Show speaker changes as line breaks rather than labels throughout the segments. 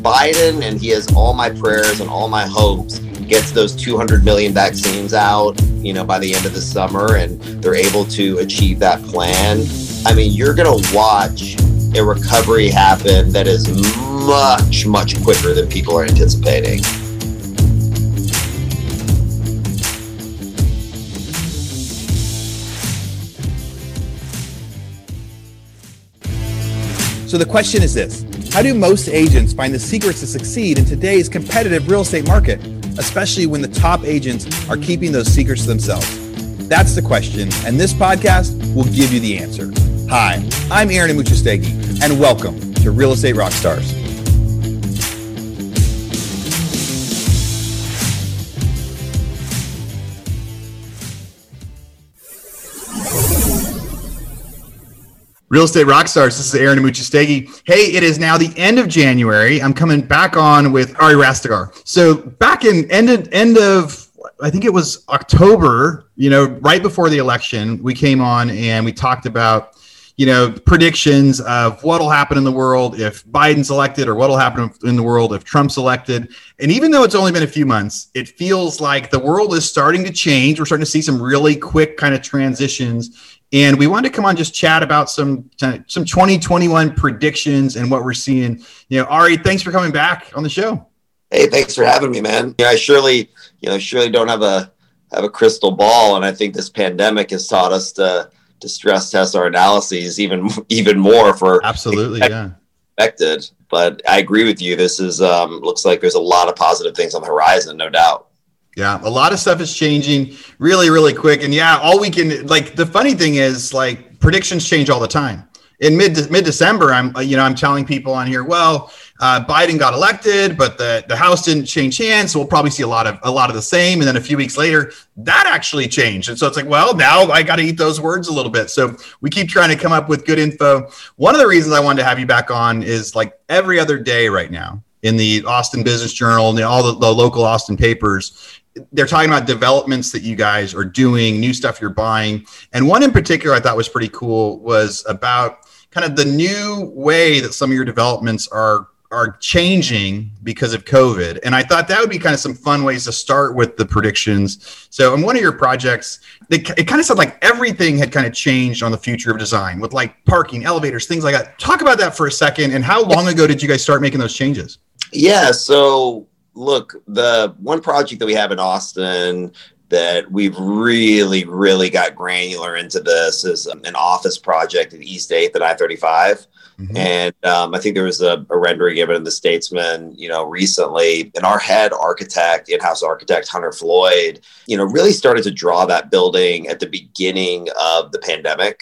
Biden, and he has all my prayers and all my hopes, gets those 200 million vaccines out, you know, by the end of the summer, and they're able to achieve that plan. I mean, you're going to watch a recovery happen that is much, much quicker than people are anticipating.
So the question is this How do most agents find the secrets to succeed in today's competitive real estate market, especially when the top agents are keeping those secrets to themselves? That's the question, and this podcast will give you the answer. Hi, I'm Aaron Amuchastegui, and welcome to Real Estate Rockstars. Real Estate Rockstars. This is Aaron Amuchastegui. Hey, it is now the end of January. I'm coming back on with Ari Rastegar. So back in end of, end of I think it was October, you know, right before the election, we came on and we talked about, you know, predictions of what'll happen in the world if Biden's elected or what'll happen in the world if Trump's elected. And even though it's only been a few months, it feels like the world is starting to change. We're starting to see some really quick kind of transitions and we wanted to come on just chat about some some 2021 predictions and what we're seeing. You know, Ari, thanks for coming back on the show.
Hey, thanks for having me, man. Yeah, I surely, you know, surely don't have a have a crystal ball, and I think this pandemic has taught us to to stress test our analyses even even more for
absolutely, yeah,
expected. But I agree with you. This is um, looks like there's a lot of positive things on the horizon, no doubt.
Yeah, a lot of stuff is changing really, really quick. And yeah, all we can like the funny thing is like predictions change all the time. In mid mid December, I'm you know I'm telling people on here, well, uh, Biden got elected, but the the House didn't change hands, so we'll probably see a lot of a lot of the same. And then a few weeks later, that actually changed, and so it's like, well, now I got to eat those words a little bit. So we keep trying to come up with good info. One of the reasons I wanted to have you back on is like every other day right now in the Austin Business Journal and all the, the local Austin papers, they're talking about developments that you guys are doing, new stuff you're buying. And one in particular I thought was pretty cool was about kind of the new way that some of your developments are are changing because of COVID. And I thought that would be kind of some fun ways to start with the predictions. So in one of your projects, it, it kind of said like everything had kind of changed on the future of design with like parking, elevators, things like that. Talk about that for a second. And how long ago did you guys start making those changes?
Yeah. So look, the one project that we have in Austin that we've really, really got granular into this is an office project at East 8th and I 35. Mm-hmm. And um, I think there was a, a, rendering given in the Statesman, you know, recently. And our head architect, in-house architect Hunter Floyd, you know, really started to draw that building at the beginning of the pandemic.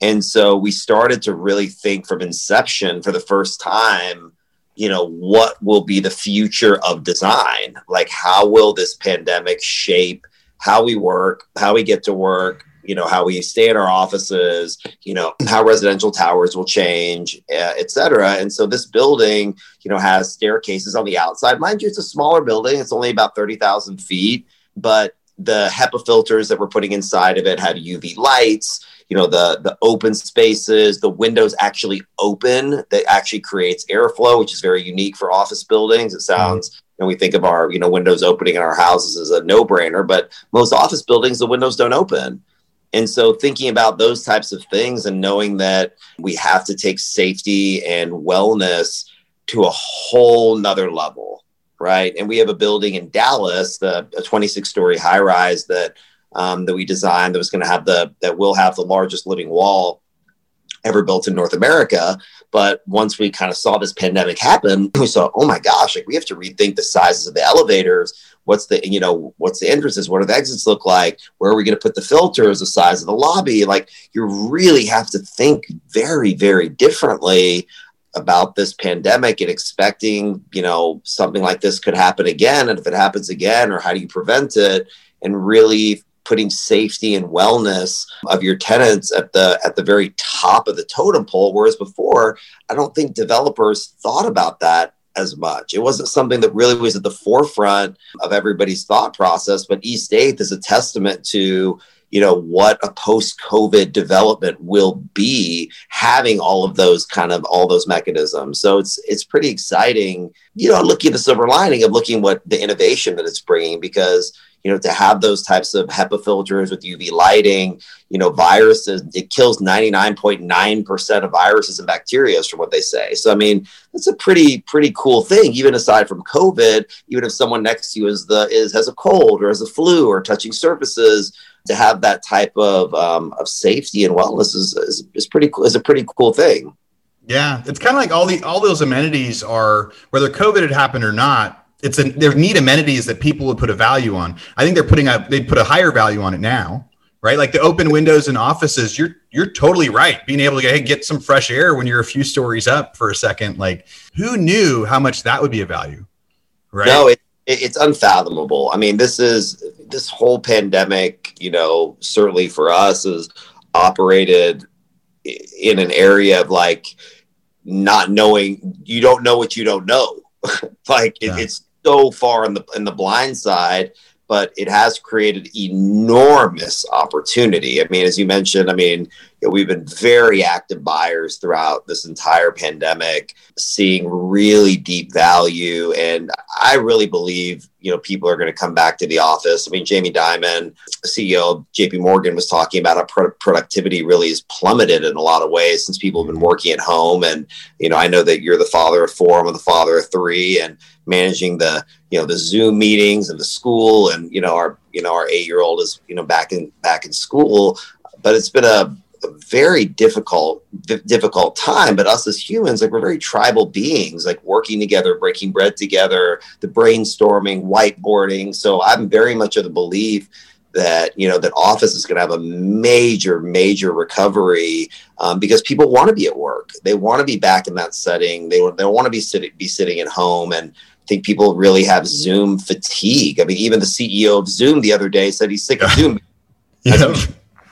And so we started to really think from inception for the first time you know what will be the future of design? Like how will this pandemic shape how we work how we get to work you know how we stay in our offices you know how residential towers will change uh, et cetera? And so this building you know has staircases on the outside. Mind you it's a smaller building. It's only about 30000 feet but the HEPA filters that we're putting inside of it have UV lights you know the the open spaces the windows actually open that actually creates airflow which is very unique for office buildings it sounds mm-hmm. and we think of our you know windows opening in our houses as a no-brainer but most office buildings the windows don't open and so thinking about those types of things and knowing that we have to take safety and wellness to a whole nother level right and we have a building in dallas the a 26 story high rise that um, that we designed that was going to have the that will have the largest living wall ever built in North America. But once we kind of saw this pandemic happen, we saw, oh my gosh, like we have to rethink the sizes of the elevators. What's the, you know, what's the entrances? What do the exits look like? Where are we going to put the filters? The size of the lobby? Like you really have to think very, very differently about this pandemic and expecting, you know, something like this could happen again. And if it happens again, or how do you prevent it? And really putting safety and wellness of your tenants at the at the very top of the totem pole whereas before i don't think developers thought about that as much. It wasn't something that really was at the forefront of everybody's thought process but east 8th is a testament to you know what a post-covid development will be having all of those kind of all those mechanisms. So it's it's pretty exciting you know looking at the silver lining of looking what the innovation that it's bringing because you know to have those types of HEPA filters with UV lighting you know viruses it kills 99.9% of viruses and bacteria from what they say. So i mean that's a pretty pretty cool thing even aside from covid even if someone next to you is the is has a cold or has a flu or touching surfaces to have that type of um, of safety and wellness is, is, is pretty cool is a pretty cool thing.
Yeah it's kind of like all the all those amenities are whether covid had happened or not it's a they're neat amenities that people would put a value on. I think they're putting a they put a higher value on it now, right? Like the open windows in offices. You're you're totally right. Being able to get, hey, get some fresh air when you're a few stories up for a second. Like who knew how much that would be a value,
right? No, it, it's unfathomable. I mean, this is this whole pandemic. You know, certainly for us is operated in an area of like not knowing you don't know what you don't know like it, yeah. it's so far in the in the blind side but it has created enormous opportunity. I mean, as you mentioned, I mean, you know, we've been very active buyers throughout this entire pandemic, seeing really deep value. And I really believe, you know, people are going to come back to the office. I mean, Jamie Dimon, CEO of JP Morgan, was talking about how pro- productivity really has plummeted in a lot of ways since people have been working at home. And, you know, I know that you're the father of four, I'm the father of three, and managing the you know the zoom meetings and the school and you know our you know our eight year old is you know back in back in school but it's been a, a very difficult difficult time but us as humans like we're very tribal beings like working together breaking bread together the brainstorming whiteboarding so i'm very much of the belief that you know that office is going to have a major major recovery um, because people want to be at work they want to be back in that setting they, they don't want to be sitting be sitting at home and I think people really have Zoom fatigue. I mean, even the CEO of Zoom the other day said he's sick of Zoom. yeah.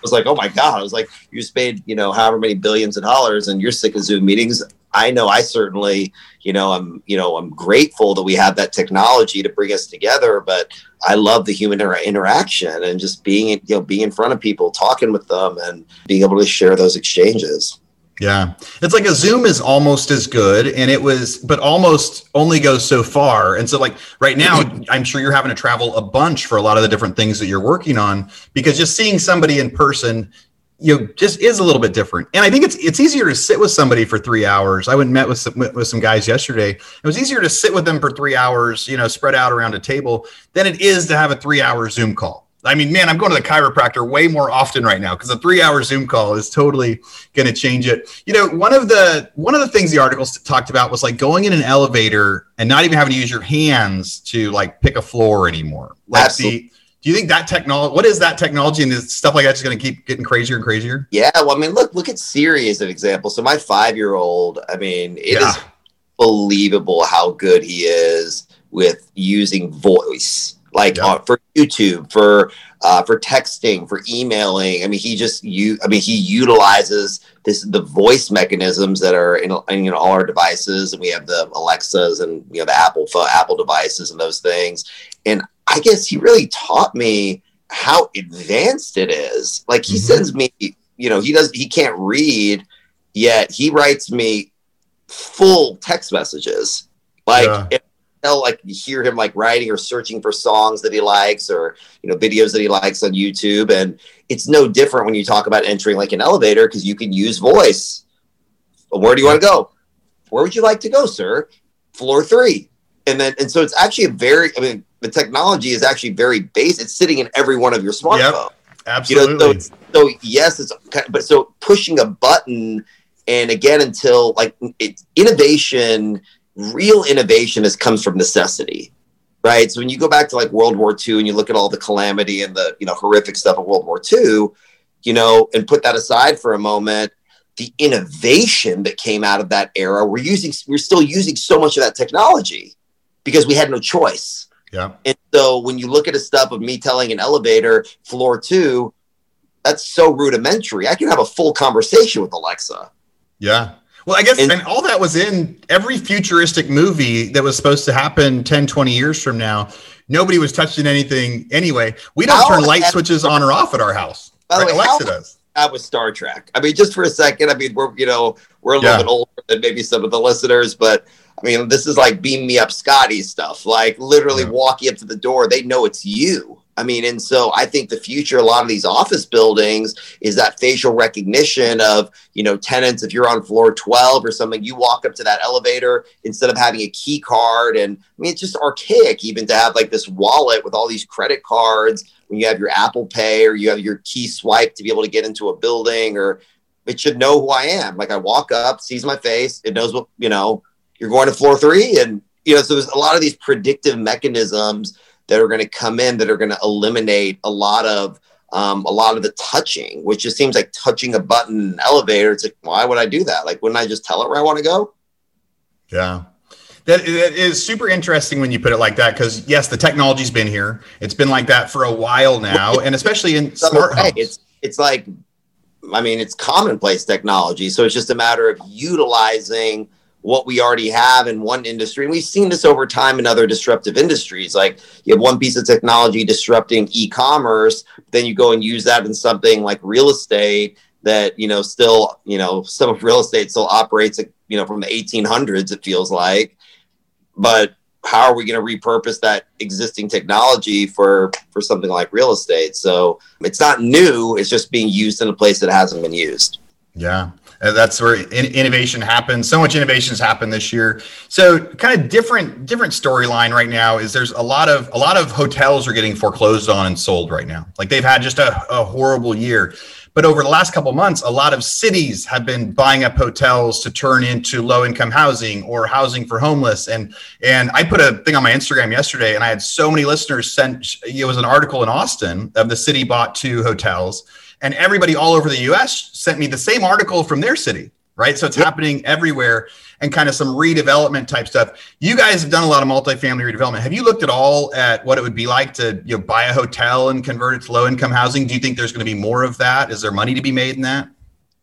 Was like, oh my God. I was like, you just paid, you know, however many billions of dollars and you're sick of Zoom meetings. I know I certainly, you know, I'm, you know, I'm grateful that we have that technology to bring us together, but I love the human inter- interaction and just being, you know, being in front of people, talking with them and being able to share those exchanges.
Yeah. It's like a Zoom is almost as good and it was, but almost only goes so far. And so, like right now, I'm sure you're having to travel a bunch for a lot of the different things that you're working on because just seeing somebody in person, you know, just is a little bit different. And I think it's it's easier to sit with somebody for three hours. I went and met with some, with some guys yesterday. It was easier to sit with them for three hours, you know, spread out around a table than it is to have a three hour Zoom call I mean, man, I'm going to the chiropractor way more often right now because a three hour Zoom call is totally going to change it. You know, one of the one of the things the articles talked about was like going in an elevator and not even having to use your hands to like pick a floor anymore. Like Absolutely. the do you think that technology what is that technology and is stuff like that just going to keep getting crazier and crazier
yeah well i mean look look at siri as an example so my five year old i mean it yeah. is believable how good he is with using voice like yeah. uh, for YouTube, for uh, for texting, for emailing. I mean, he just you. I mean, he utilizes this the voice mechanisms that are in, in you know all our devices, and we have the Alexas and you know the Apple Apple devices and those things. And I guess he really taught me how advanced it is. Like he mm-hmm. sends me, you know, he does he can't read yet. He writes me full text messages. Like yeah like you hear him like writing or searching for songs that he likes or you know videos that he likes on YouTube and it's no different when you talk about entering like an elevator because you can use voice. where do you want to go? Where would you like to go, sir? Floor three. And then and so it's actually a very I mean the technology is actually very base. It's sitting in every one of your smartphones. Yep,
absolutely.
You know, so, so yes, it's but so pushing a button and again until like it, innovation real innovation is comes from necessity right? So when you go back to like world war ii and you look at all the calamity and the you know horrific stuff of world war ii you know and put that aside for a moment the innovation that came out of that era we're using we're still using so much of that technology because we had no choice.
Yeah.
And so when you look at a stuff of me telling an elevator floor two that's so rudimentary. I can have a full conversation with alexa.
Yeah well, I guess, and, and, all that was in every futuristic movie that was supposed to happen 10, 20 years from now. nobody was touching anything anyway. We don't turn light switches on or off at our house.
By the
Right?
way,
Alexa does.
that was Star Trek. I mean, just for a second, I mean, we're you know we're a little
Yeah.
bit older than maybe some of the listeners, but I mean, this is like beam me up, Scotty stuff. Like literally
Yeah.
walking up to the door, they know it's you. I mean, and so I think the future, a lot of these office buildings, is that facial recognition of you know tenants. If you're on floor twelve or something, you walk up to that elevator instead of having a key card, and I mean, it's just archaic even to have like this wallet with all these credit cards when you have your Apple Pay or you have your key swipe to be able to get into a building, or it should know who I am. Like I walk up, sees my face, it knows what you know. You're going to floor three, and you know, so there's a lot of these predictive mechanisms that are going to come in that are going to eliminate a lot of um, a lot of the touching, which just seems like touching a button in an elevator. It's like, why would I do that? Like, wouldn't I just tell it where I want to go?
Yeah. That, that is super interesting when you put it like that because yes, the technology's been here. It's been like that for a while now, and especially in smart homes.
It's it's like, I mean, it's commonplace technology. So it's just a matter of utilizing what we already have in one industry. And we've seen this over time in other disruptive industries. Like you have one piece of technology disrupting e-commerce, then you go and use that in something like real estate that, you know, still, you know, some of real estate still operates, you know, from the 1800s, it feels like. But how are we going to repurpose that existing technology for for something like real estate? So it's not new; it's just being used in a place that hasn't been used.
Yeah. And that's where in- innovation happens. So much innovation has happened this year. So kind of different different storyline right now is there's a lot of a lot of hotels are getting foreclosed on and sold right now. Like they've had just a, a horrible year. But over the last couple months, a lot of cities have been buying up hotels to turn into low income housing or housing for homeless. And and I put a thing on my Instagram yesterday, and I had so many listeners sent. It was an article in Austin of the city bought two hotels and everybody all over the US sent me the same article from their city, right? So it's
Yep.
happening everywhere and kind of some redevelopment type stuff. You guys have done a lot of multifamily redevelopment. Have you looked at all at what it would be like to you know, buy a hotel and convert it to low income housing? Do you think there's going to be more of that? Is there money to be made in that?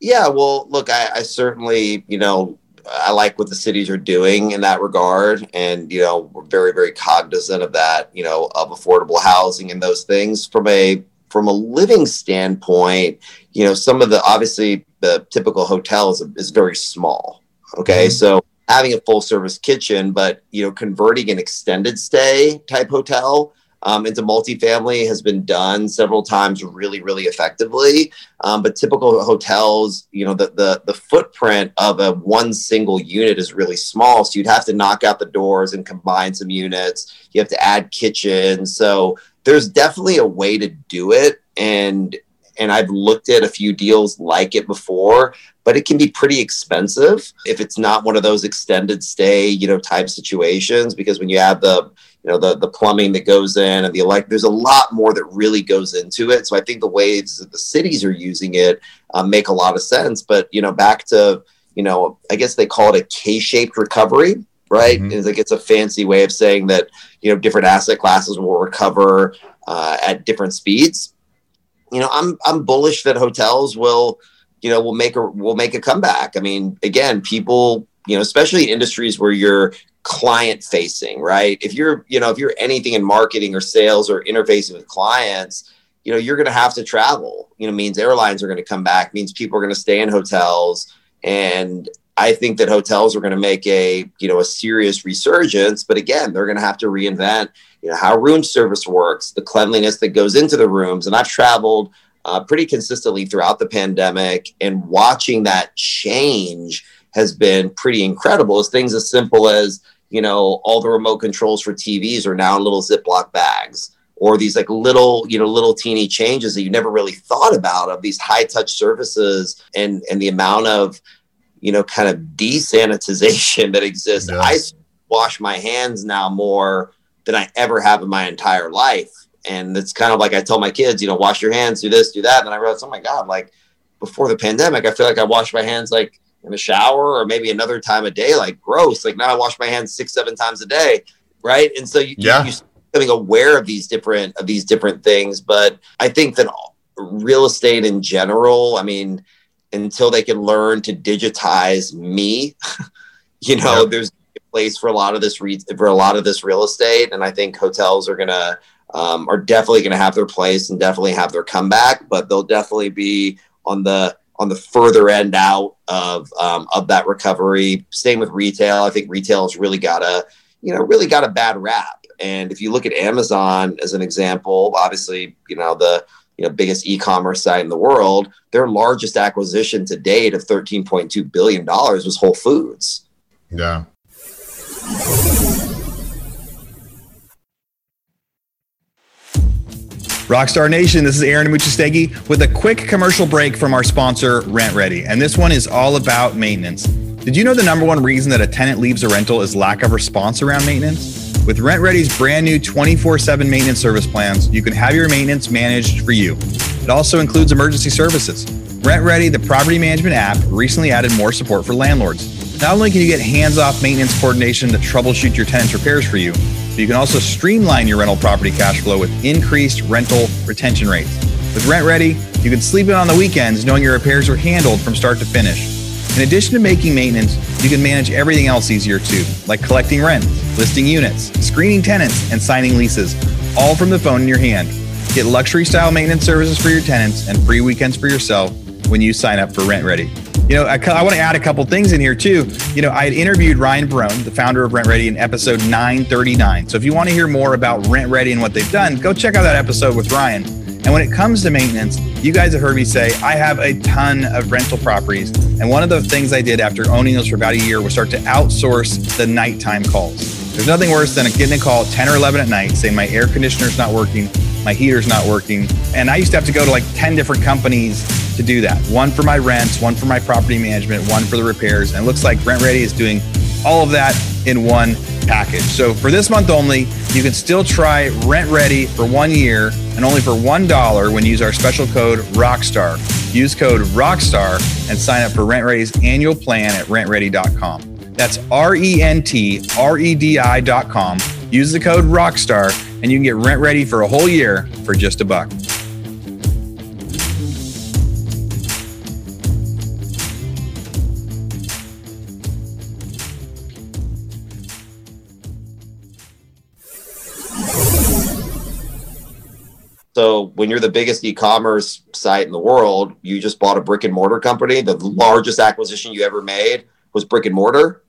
Yeah, well, look, I, I certainly, you know, I like what the cities are doing in that regard, and you know, we're very, very cognizant of that, you know, of affordable housing and those things from a from a living standpoint. You know, some of the obviously the typical hotel is, is very small. Okay,
Mhm.
so having a full service kitchen, but you know, converting an extended stay type hotel um, into multifamily has been done several times really, really effectively. Um, but typical hotels, you know, the, the the footprint of a one single unit is really small. So you'd have to knock out the doors and combine some units. You have to add kitchens. So there's definitely a way to do it. And and I've looked at a few deals like it before, but it can be pretty expensive if it's not one of those extended stay, you know, type situations. Because when you add the you know the the plumbing that goes in and the elect there's a lot more that really goes into it so i think the ways that the cities are using it um, make a lot of sense but you know back to you know i guess they call it a k-shaped recovery right
Mhm.
it's like it's a fancy way of saying that you know different asset classes will recover uh, at different speeds you know i'm i'm bullish that hotels will you know will make a will make a comeback. I mean again people you know especially in industries where you're client facing right? If you're you know if you're anything in marketing or sales or interfacing with clients you know you're going to have to travel. You know means airlines are going to come back means people are going to stay in hotels. And i think that hotels are going to make a you know a serious resurgence but again they're going to have to reinvent you know how room service works the cleanliness that goes into the rooms. And i've traveled uh, pretty consistently throughout the pandemic and watching that change has been pretty incredible. As things as simple as you know all the remote controls for tvs are now in little ziploc bags or these like little you know little teeny changes that you never really thought about of these high touch surfaces and and the amount of you know kind of desanitization that exists.
Yeah.
i wash my hands now more than i ever have in my entire life. And it's kind of like i tell my kids you know wash your hands do this do that. And i realized oh my god like before the pandemic i feel like i washed my hands like in the shower or maybe another time a day like gross. Like now i wash my hands six seven times a day right? And so you,
Yeah.
you, you becoming aware of these different of these different things. But i think that real estate in general i mean until they can learn to digitize me you know
Yep.
there's place for a lot of this re- for a lot of this real estate, and I think hotels are gonna um, are definitely gonna have their place and definitely have their comeback, but they'll definitely be on the on the further end out of um, of that recovery. Same with retail. I think retail has really got a you know really got a bad rap. And if you look at Amazon as an example, obviously you know the you know biggest e-commerce site in the world, their largest acquisition to date of 13.2 billion dollars was Whole Foods.
Yeah. Rockstar Nation, this is Aaron Amuchastegui with a quick commercial break from our sponsor, Rent Ready. And this one is all about maintenance. Did you know the number one reason that a tenant leaves a rental is lack of response around maintenance? With Rent Ready's brand new 24 7 maintenance service plans, you can have your maintenance managed for you. It also includes emergency services. Rent Ready, the property management app, recently added more support for landlords. Not only can you get hands off maintenance coordination to troubleshoot your tenant's repairs for you, but you can also streamline your rental property cash flow with increased rental retention rates. With Rent Ready, you can sleep in on the weekends knowing your repairs are handled from start to finish. In addition to making maintenance, you can manage everything else easier too, like collecting rent, listing units, screening tenants, and signing leases, all from the phone in your hand. Get luxury style maintenance services for your tenants and free weekends for yourself when you sign up for Rent Ready. You know, I, I want to add a couple things in here too. You know, I had interviewed Ryan Barone, the founder of Rent Ready, in episode 939. So if you want to hear more about Rent Ready and what they've done, go check out that episode with Ryan. And when it comes to maintenance, you guys have heard me say I have a ton of rental properties. And one of the things I did after owning those for about a year was start to outsource the nighttime calls. There's nothing worse than getting a call at 10 or 11 at night saying my air conditioner's not working, my heater's not working. And I used to have to go to like 10 different companies to do that. One for my rents, one for my property management, one for the repairs. And it looks like Rent Ready is doing all of that in one package. So for this month only, you can still try Rent Ready for one year and only for $1 when you use our special code ROCKSTAR. Use code ROCKSTAR and sign up for Rent Ready's annual plan at rentready.com. That's R E N T R E D I.com. Use the code ROCKSTAR and you can get Rent Ready for a whole year for just a buck.
So when you're the biggest e-commerce site in the world, you just bought a brick and mortar company. The largest acquisition you ever made was brick and mortar.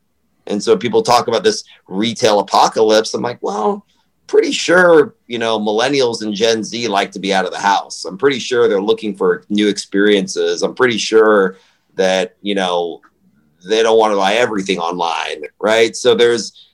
And so people talk about this retail apocalypse. I'm like, well, pretty sure, you know, millennials and Gen Z like to be out of the house. I'm pretty sure they're looking for new experiences. I'm pretty sure that, you know, they don't want to buy everything online, right? So there's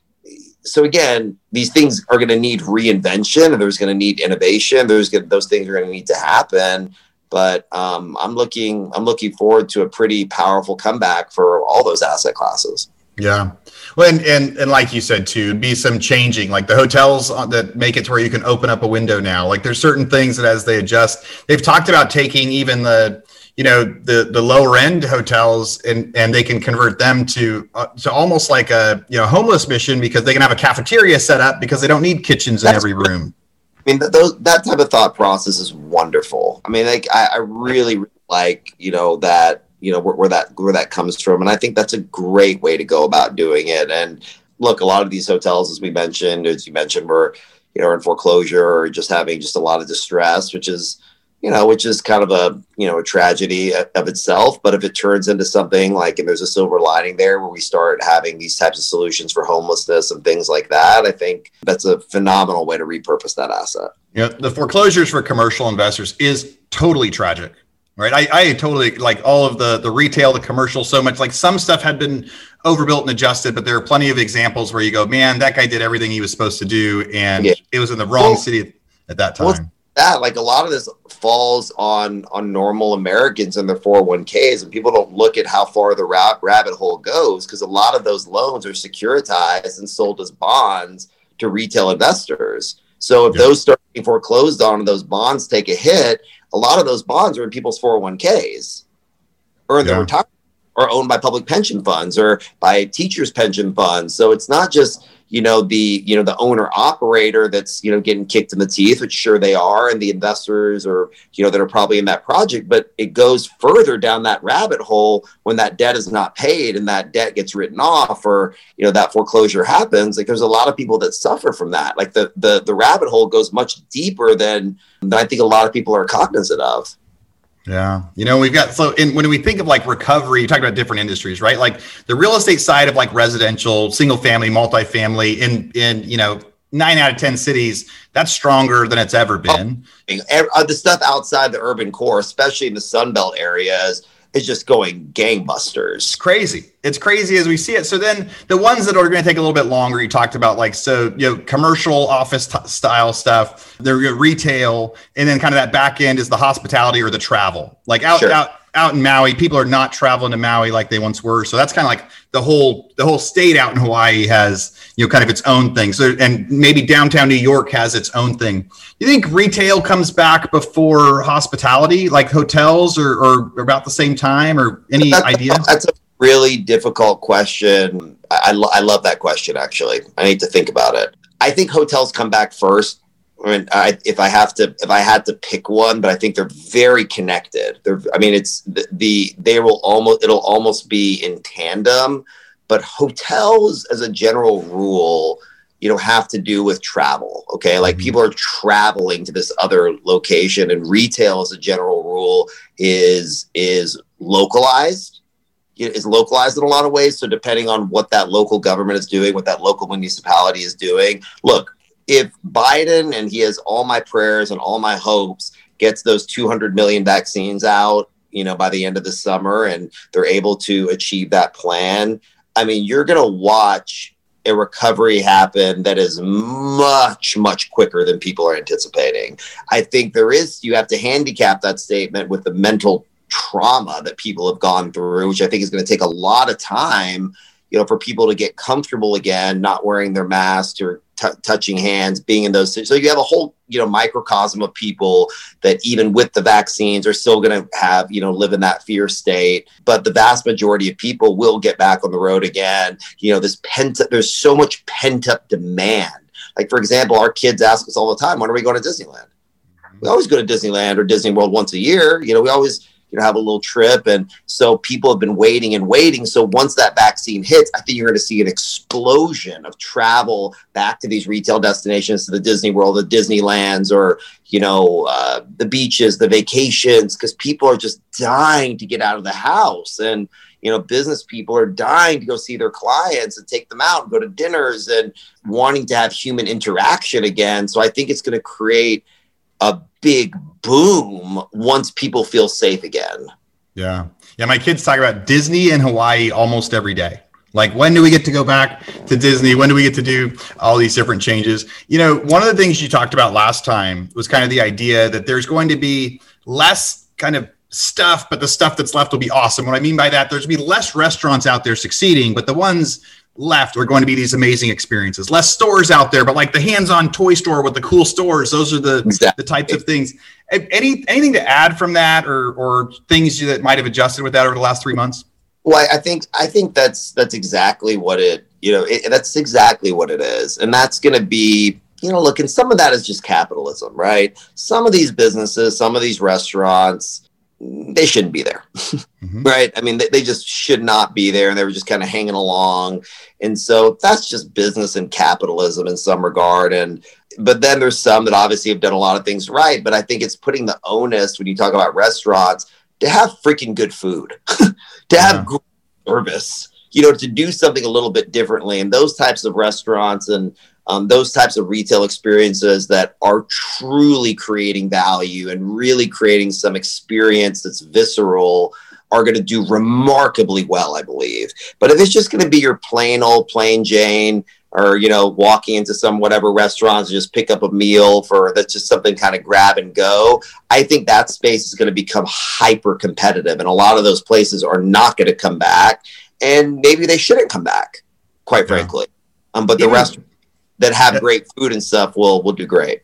so again, these things are going to need reinvention, and there's going to need innovation. There's gonna, those things are going to need to happen. But um, I'm looking, I'm looking forward to a pretty powerful comeback for all those asset classes.
Yeah. Well, and, and, and like you said too, be some changing, like the hotels that make it to where you can open up a window now. Like there's certain things that as they adjust, they've talked about taking even the you know the the lower end hotels and and they can convert them to uh, to almost like a you know homeless mission because they can have a cafeteria set up because they don't need kitchens That's in every room.
I mean, those that type of thought process is wonderful. I mean, like I, I really, really like you know that you know where, where that where that comes from, and I think that's a great way to go about doing it. And look, a lot of these hotels, as we mentioned, as you mentioned, were you know in foreclosure or just having just a lot of distress, which is you know, which is kind of a you know a tragedy of itself. But if it turns into something like, and there's a silver lining there, where we start having these types of solutions for homelessness and things like that, I think that's a phenomenal way to repurpose that asset.
Yeah, the foreclosures for commercial investors is totally tragic. Right, I, I totally like all of the the retail, the commercial, so much. Like some stuff had been overbuilt and adjusted, but there are plenty of examples where you go, man, that guy did everything he was supposed to do, and yeah. it was in the wrong well, city at that time. Well,
that like a lot of this falls on on normal americans and their 401ks and people don't look at how far the ra- rabbit hole goes because a lot of those loans are securitized and sold as bonds to retail investors so if those start being foreclosed on and those bonds take a hit a lot of those bonds are in people's 401ks or in their retirement are owned by public pension funds or by teachers pension funds. So it's not just you know the you know the owner operator that's you know getting kicked in the teeth which sure they are and the investors or you know that are probably in that project but it goes further down that rabbit hole when that debt is not paid and that debt gets written off or you know that foreclosure happens. Like there's a lot of people that suffer from that. Like the the, the rabbit hole goes much deeper than than i think a lot of people are cognizant of
yeah. You know, we've got so in, when we think of like recovery, you talk about different industries, right? Like the real estate side of like residential, single family, multifamily in in, you know, 9 out of 10 cities, that's stronger than it's ever been.
Oh, uh, the stuff outside the urban core, especially in the Sunbelt areas, is just going gangbusters.
It's crazy. It's crazy as we see it. So then the ones that are going to take a little bit longer, you talked about like so you know commercial office t- style stuff, the retail, and then kind of that back end is the hospitality or the travel. Like out sure. out out in Maui, people are not traveling to Maui like they once were. So that's kind of like the whole the whole state out in Hawaii has you know kind of its own thing. So and maybe downtown New York has its own thing. You think retail comes back before hospitality, like hotels, or, or about the same time, or any
that's
idea?
A, that's a really difficult question. I, I, I love that question. Actually, I need to think about it. I think hotels come back first I mean, I, if I have to, if I had to pick one, but I think they're very connected. They're, I mean, it's the, the they will almost, it'll almost be in tandem. But hotels, as a general rule, you know, have to do with travel. Okay, like mm-hmm. people are traveling to this other location, and retail, as a general rule, is is localized is localized in a lot of ways. So depending on what that local government is doing, what that local municipality is doing, look, if Biden and he has all my prayers and all my hopes gets those 200 million vaccines out, you know, by the end of the summer and they're able to achieve that plan, I mean, you're going to watch a recovery happen that is much much quicker than people are anticipating. I think there is you have to handicap that statement with the mental trauma that people have gone through, which I think is going to take a lot of time, you know, for people to get comfortable again, not wearing their masks or t- touching hands, being in those. So you have a whole, you know, microcosm of people that even with the vaccines are still going to have, you know, live in that fear state. But the vast majority of people will get back on the road again. You know, this pent up, there's so much pent up demand. Like, for example, our kids ask us all the time, when are we going to Disneyland? We always go to Disneyland or Disney World once a year. You know, we always, you know have a little trip. And so people have been waiting and waiting. So once that vaccine hits i think you're going to see an explosion of travel back to these retail destinations to the disney world the disneylands or you know uh, the beaches the vacations because people are just dying to get out of the house. And you know business people are dying to go see their clients and take them out and go to dinners and wanting to have human interaction again. So i think it's going to create a big boom once people feel safe again.
Yeah. Yeah. My kids talk about Disney and Hawaii almost every day. Like, when do we get to go back to Disney? When do we get to do all these different changes? You know, one of the things you talked about last time was kind of the idea that there's going to be less kind of stuff, but the stuff that's left will be awesome. What I mean by that, there's going to be less restaurants out there succeeding, but the ones left are going to be these amazing experiences. Less stores out there, but like the hands-on toy store with the cool stores. Those are the exactly. the types of things. Any anything to add from that, or or things that might have adjusted with that over the last three months?
Well, I think I think that's that's exactly what it you know it, that's exactly what it is, and that's going to be you know look, and some of that is just capitalism, right? Some of these businesses, some of these restaurants, they shouldn't be there, mm-hmm. right? I mean, they, they, just should not be there, and they were just kind of hanging along. And so that's just business and capitalism in some regard. And but then there's some that obviously have done a lot of things right. But I think it's putting the onus when you talk about restaurants to have freaking good food, to have yeah. service, you know, to do something a little bit differently. And those types of restaurants and um, those types of retail experiences that are truly creating value and really creating some experience that's visceral are going to do remarkably well, I believe. But if it's just going to be your plain old plain Jane, or you know, walking into some whatever restaurants and just pick up a meal for that's just something kind of grab and go, I think that space is going to become hyper competitive, and a lot of those places are not going to come back, and maybe they shouldn't come back, quite frankly. Um, but the rest that have great food and stuff will will do great.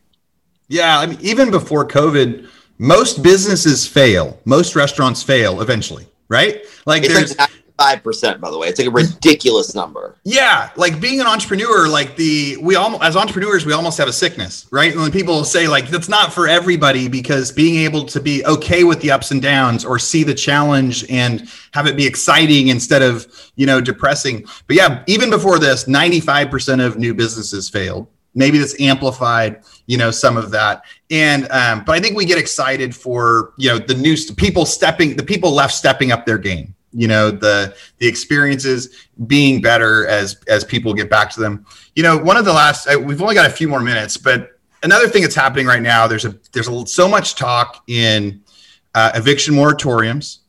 Yeah, I mean, even before COVID, most businesses fail. Most restaurants fail eventually. right? Like
It's
there's
like five percent, by the way. It's like a ridiculous number.
yeah, like being an entrepreneur, like the we all as entrepreneurs we almost have a sickness, right? And when people say like that's not for everybody because being able to be okay with the ups and downs or see the challenge and have it be exciting instead of you know depressing. But yeah, even before this, ninety five percent of new businesses failed. Maybe this amplified, you know, some of that. And um, but I think we get excited for you know the new people stepping, the people left stepping up their game you know the the experiences being better as as people get back to them. You know one of the last we've only got a few more minutes but another thing that's happening right now there's a there's a, so much talk in uh, eviction moratoriums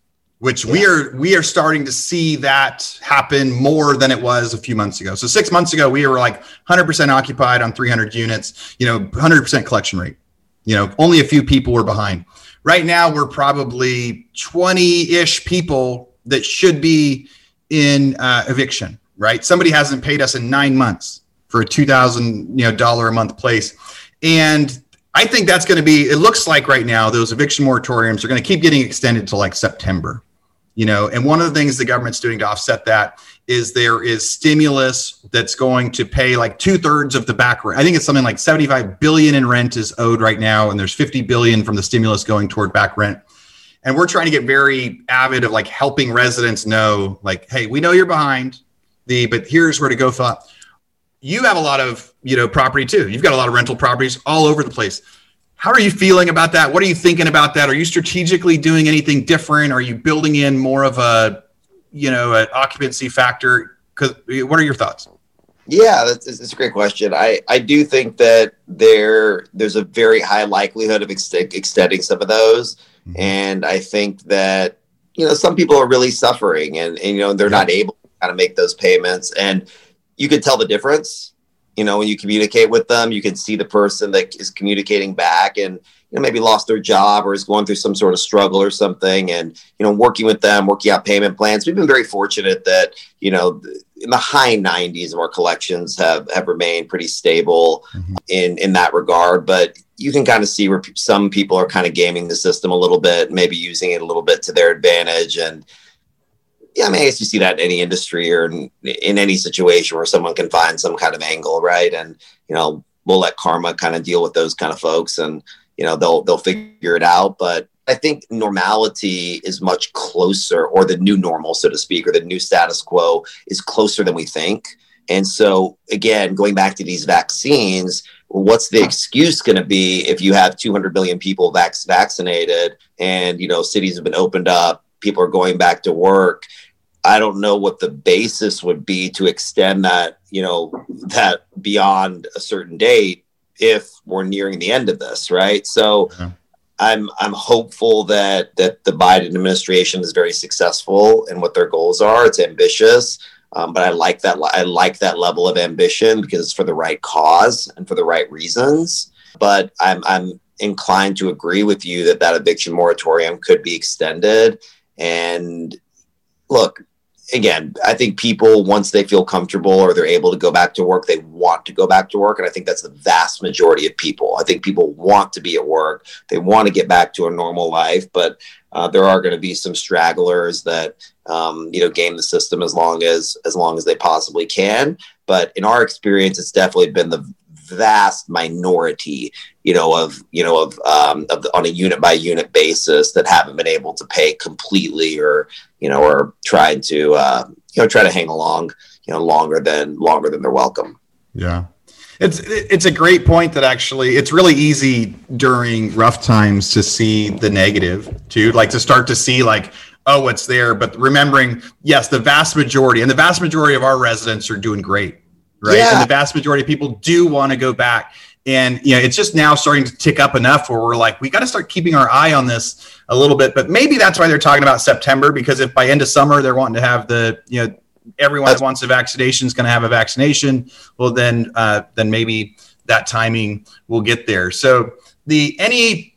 which we are we are starting to see that happen more than it was a few months ago. So six months ago we were like 100% occupied on 300 units you know 100% collection rate. You know only a few people were behind. Right now we're probably 20-ish people that should be in uh, eviction, right? Somebody hasn't paid us in nine months for a two thousand you know dollar a month place, and I think that's going to be. It looks like right now those eviction moratoriums are going to keep getting extended to like September, you know. And one of the things the government's doing to offset that is there is stimulus that's going to pay like two thirds of the back rent. I think it's something like seventy five billion in rent is owed right now, and there's fifty billion from the stimulus going toward back rent and we're trying to get very avid of like helping residents know like hey we know you're behind the but here's where to go for you have a lot of you know property too. You've got a lot of rental properties all over the place. How are you feeling about that? What are you thinking about that? Are you strategically doing anything different? Are you building in more of a you know an occupancy factor? Because what are your thoughts?
Yeah, that's, that's a great question. I, I do think that there there's a very high likelihood of ex- extending some of those, mm-hmm. and I think that you know some people are really suffering, and, and you know they're yeah. not able to kind of make those payments, and you can tell the difference. You know, when you communicate with them, you can see the person that is communicating back, and you know maybe lost their job or is going through some sort of struggle or something, and you know working with them, working out payment plans. We've been very fortunate that you know in the high 90s of our collections have have remained pretty stable mm-hmm. in in that regard but you can kind of see where some people are kind of gaming the system a little bit maybe using it a little bit to their advantage and yeah, I mean, I guess you see that in any industry or in, in any situation where someone can find some kind of angle, right? And you know, we'll let karma kind of deal with those kind of folks, and you know, they'll they'll figure it out. But I think normality is much closer, or the new normal, so to speak, or the new status quo is closer than we think. And so, again, going back to these vaccines, what's the excuse going to be if you have 200 million people vac- vaccinated and you know cities have been opened up, people are going back to work? I don't know what the basis would be to extend that, you know, that beyond a certain date if we're nearing the end of this, right? So. Yeah I'm I'm hopeful that that the Biden administration is very successful in what their goals are. It's ambitious, um, but I like that I like that level of ambition because it's for the right cause and for the right reasons. But I'm I'm inclined to agree with you that that eviction moratorium could be extended. And look, again, I think people once they feel comfortable or they're able to go back to work, they want to go back to work, and I think that's the vast majority of people. I think people want to be at work, they want to get back to a normal life, but uh, there are going to be some stragglers that um, you know game the system as long as as long as they possibly can. But in our experience, it's definitely been the vast minority, you know, of you know of um, of the, on a unit by unit basis that haven't been able to pay completely, or you know, or tried to uh, you know try to hang along, you know, longer than longer than they're welcome.
Yeah. It's it's a great point that actually it's really easy during rough times to see the negative too, like to start to see like oh it's there, but remembering yes the vast majority and the vast majority of our residents are doing great right? Yeah. And the vast majority of people do want to go back. And you know, it's just now starting to tick up enough where we're like, we got to start keeping our eye on this a little bit. But maybe that's why they're talking about September because if by end of summer they're wanting to have the you know everyone that's- that wants a vaccination is going to have a vaccination, well then uh, then maybe that timing will get there. So the any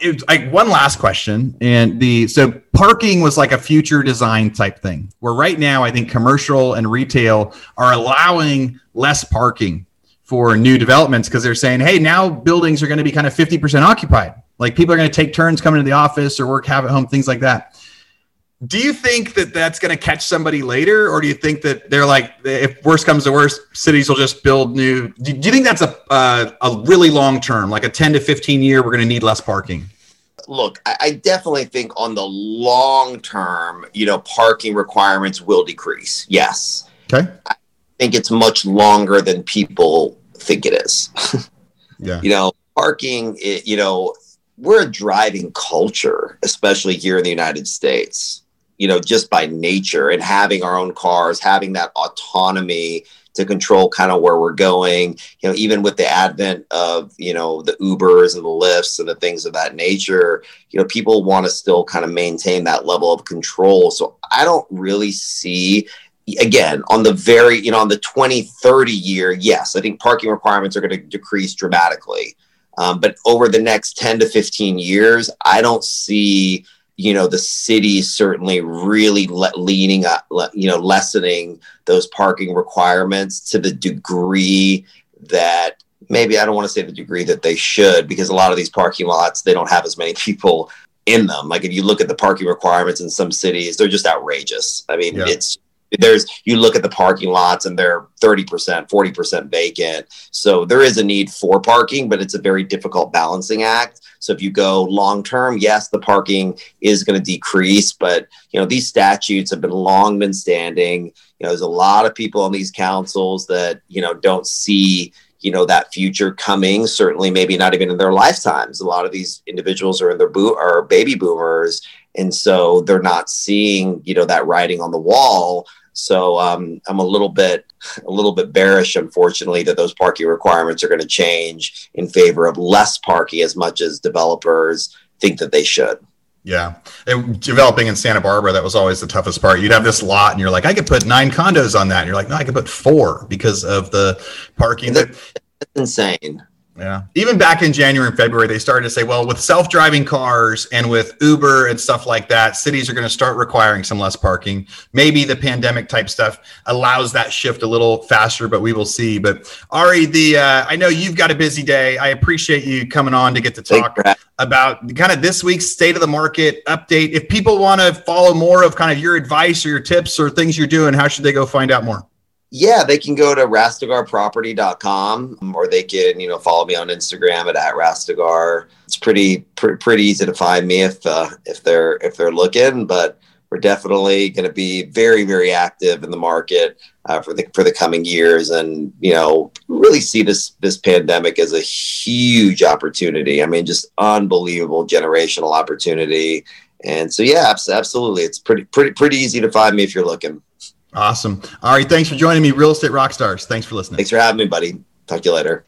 it, like one last question and the so parking was like a future design type thing where right now i think commercial and retail are allowing less parking for new developments because they're saying hey now buildings are going to be kind of 50% occupied. Like people are going to take turns coming to the office or work have at home things like that do you think that that's going to catch somebody later, or do you think that they're like, if worst comes to worst, cities will just build new? Do, do you think that's a uh, a really long term, like a ten to fifteen year, we're going to need less parking?
Look, I, I definitely think on the long term, you know, parking requirements will decrease. Yes.
Okay.
I think it's much longer than people think it is.
yeah.
You know, parking, it, you know, we're a driving culture, especially here in the United States you know, just by nature and having our own cars, having that autonomy to control kind of where we're going, you know, even with the advent of, you know, the Ubers and the Lyfts and the things of that nature, you know, people want to still kind of maintain that level of control. So I don't really see again on the very you know on the 2030 year yes i think parking requirements are going to decrease dramatically um, but over the next 10 to 15 years i don't see you know the city certainly really le- leaning up le- you know lessening those parking requirements to the degree that maybe i don't want to say the degree that they should because a lot of these parking lots they don't have as many people in them like if you look at the parking requirements in some cities they're just outrageous i mean yeah. it's there's you look at the parking lots and they're 30% 40% vacant. So there is a need for parking but it's a very difficult balancing act. So if you go long term yes the parking is going to decrease but you know these statutes have been long been standing. You know there's a lot of people on these councils that you know don't see you know that future coming certainly maybe not even in their lifetimes. A lot of these individuals are in their boot are baby boomers and so they're not seeing you know that writing on the wall so um, I'm a little bit a little bit bearish, unfortunately, that those parking requirements are going to change in favor of less parking as much as developers think that they should.
Yeah. And developing in Santa Barbara, that was always the toughest part. You'd have this lot and you're like, I could put nine condos on that. And you're like, no, I could put four because of the parking.
That's insane.
Yeah. Even back in January and February, they started to say, well, with self driving cars and with Uber and stuff like that, cities are going to start requiring some less parking. Maybe the pandemic type stuff allows that shift a little faster, but we will see. But Ari, the uh, I know you've got a busy day. I appreciate you coming on to get to talk about kind of this week's state of the market update. If people want to follow more of kind of your advice or your tips or things you're doing, how should they go find out more?
Yeah, they can go to rastegarproperty.com or they can, you know, follow me on Instagram at, at rastegar. It's pretty, pr- pretty easy to find me if, uh, if they're, if they're looking, but we're definitely going to be very, very active in the market uh, for the, for the coming years. And, you know, really see this, this pandemic as a huge opportunity. I mean, just unbelievable generational opportunity. And so, yeah, absolutely. It's pretty, pretty, pretty easy to find me if you're looking.
Awesome. All right. Thanks for joining me, Real Estate Rockstars. Thanks for listening.
Thanks for having me, buddy. Talk to you later.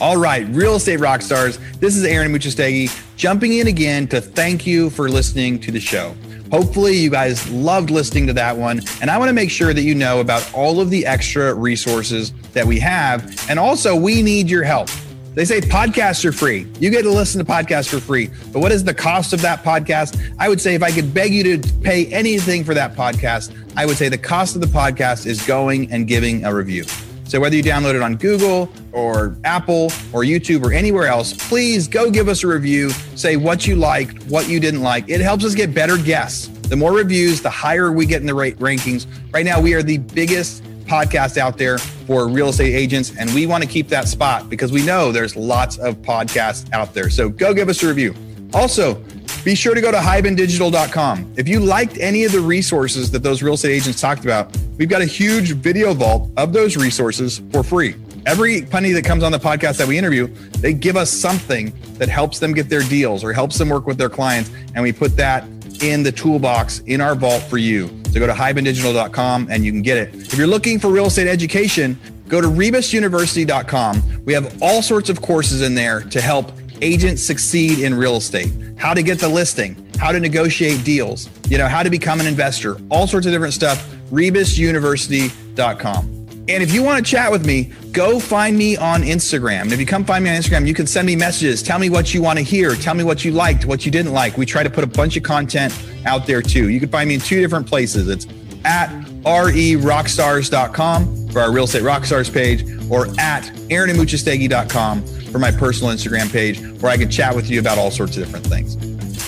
All right, Real Estate Rockstars. This is Aaron Amuchastegui jumping in again to thank you for listening to the show. Hopefully, you guys loved listening to that one. And I want to make sure that you know about all of the extra resources that we have. And also, we need your help. They say podcasts are free. You get to listen to podcasts for free. But what is the cost of that podcast? I would say if I could beg you to pay anything for that podcast, I would say the cost of the podcast is going and giving a review. So whether you download it on Google or Apple or YouTube or anywhere else, please go give us a review. Say what you liked, what you didn't like. It helps us get better guests. The more reviews, the higher we get in the rankings. Right now, we are the biggest podcast out there for real estate agents, and we want to keep that spot because we know there's lots of podcasts out there. So go give us a review. Also, be sure to go to hibandigital.com. If you liked any of the resources that those real estate agents talked about, we've got a huge video vault of those resources for free. Every penny that comes on the podcast that we interview, they give us something that helps them get their deals or helps them work with their clients. And we put that in the toolbox in our vault for you. So go to hibandigital.com and you can get it. If you're looking for real estate education, go to rebusuniversity.com. We have all sorts of courses in there to help agents succeed in real estate. How to get the listing, how to negotiate deals, you know, how to become an investor, all sorts of different stuff. rebusuniversity.com. And if you want to chat with me, go find me on Instagram. And if you come find me on Instagram, you can send me messages. Tell me what you want to hear. Tell me what you liked, what you didn't like. We try to put a bunch of content out there too. You can find me in two different places. It's at rerockstars.com for our Real Estate Rockstars page or at aaronamuchastegui.com for my personal Instagram page where I can chat with you about all sorts of different things.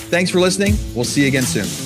Thanks for listening. We'll see you again soon.